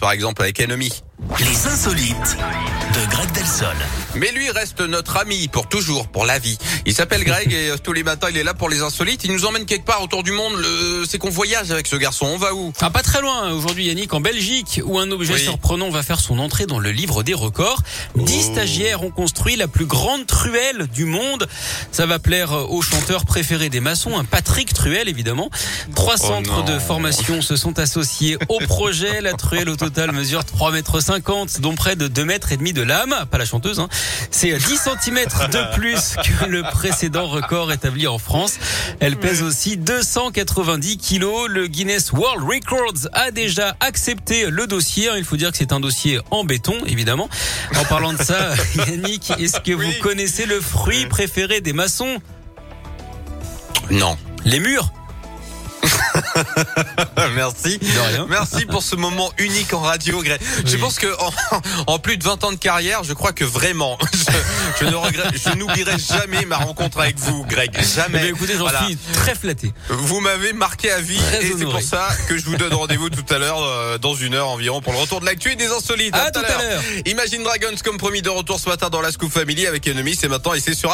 par exemple avec Enemy. Les insolites de Greg Delsol. Mais lui reste notre ami pour toujours, pour la vie. Il s'appelle Greg et euh, tous les matins il est là pour les insolites. Il nous emmène quelque part autour du monde. Le... C'est qu'on voyage avec ce garçon. On va où? Ah pas très loin aujourd'hui Yannick en Belgique où un objet Oui. surprenant va faire son entrée dans le livre des records. Dix Oh. stagiaires ont construit la plus grande truelle du monde. Ça va plaire au chanteur préféré des maçons, un Patrick Truel évidemment. Trois Oh centres non. de formation se sont associés au projet. La truelle au total mesure 3 mètres 50 dont près de 2 mètres et demi de Pas la chanteuse hein. C'est 10 cm de plus que le précédent record établi en France. Elle pèse aussi 290 kilos. Le Guinness World Records a déjà accepté le dossier. Il faut dire que c'est un dossier en béton, évidemment. En parlant de ça, Yannick, est-ce que vous connaissez le fruit préféré des maçons? Non. Les murs? Merci. De rien. Merci pour ce moment unique en radio, Greg. Je pense que en, en plus de 20 ans de carrière, je crois que vraiment, je, je ne regrette, je n'oublierai jamais ma rencontre avec vous, Greg. Eh Jamais. bien, écoutez, j'en Voilà. suis très flatté. Vous m'avez marqué à vie Très et c'est pour ça que je vous donne rendez-vous tout à l'heure, euh, dans une heure environ, pour le retour de l'actu et des insolites. À tout à l'heure. Imagine Dragons, comme promis, de retour ce matin dans la Scoop Family avec Enemy. C'est maintenant et c'est sur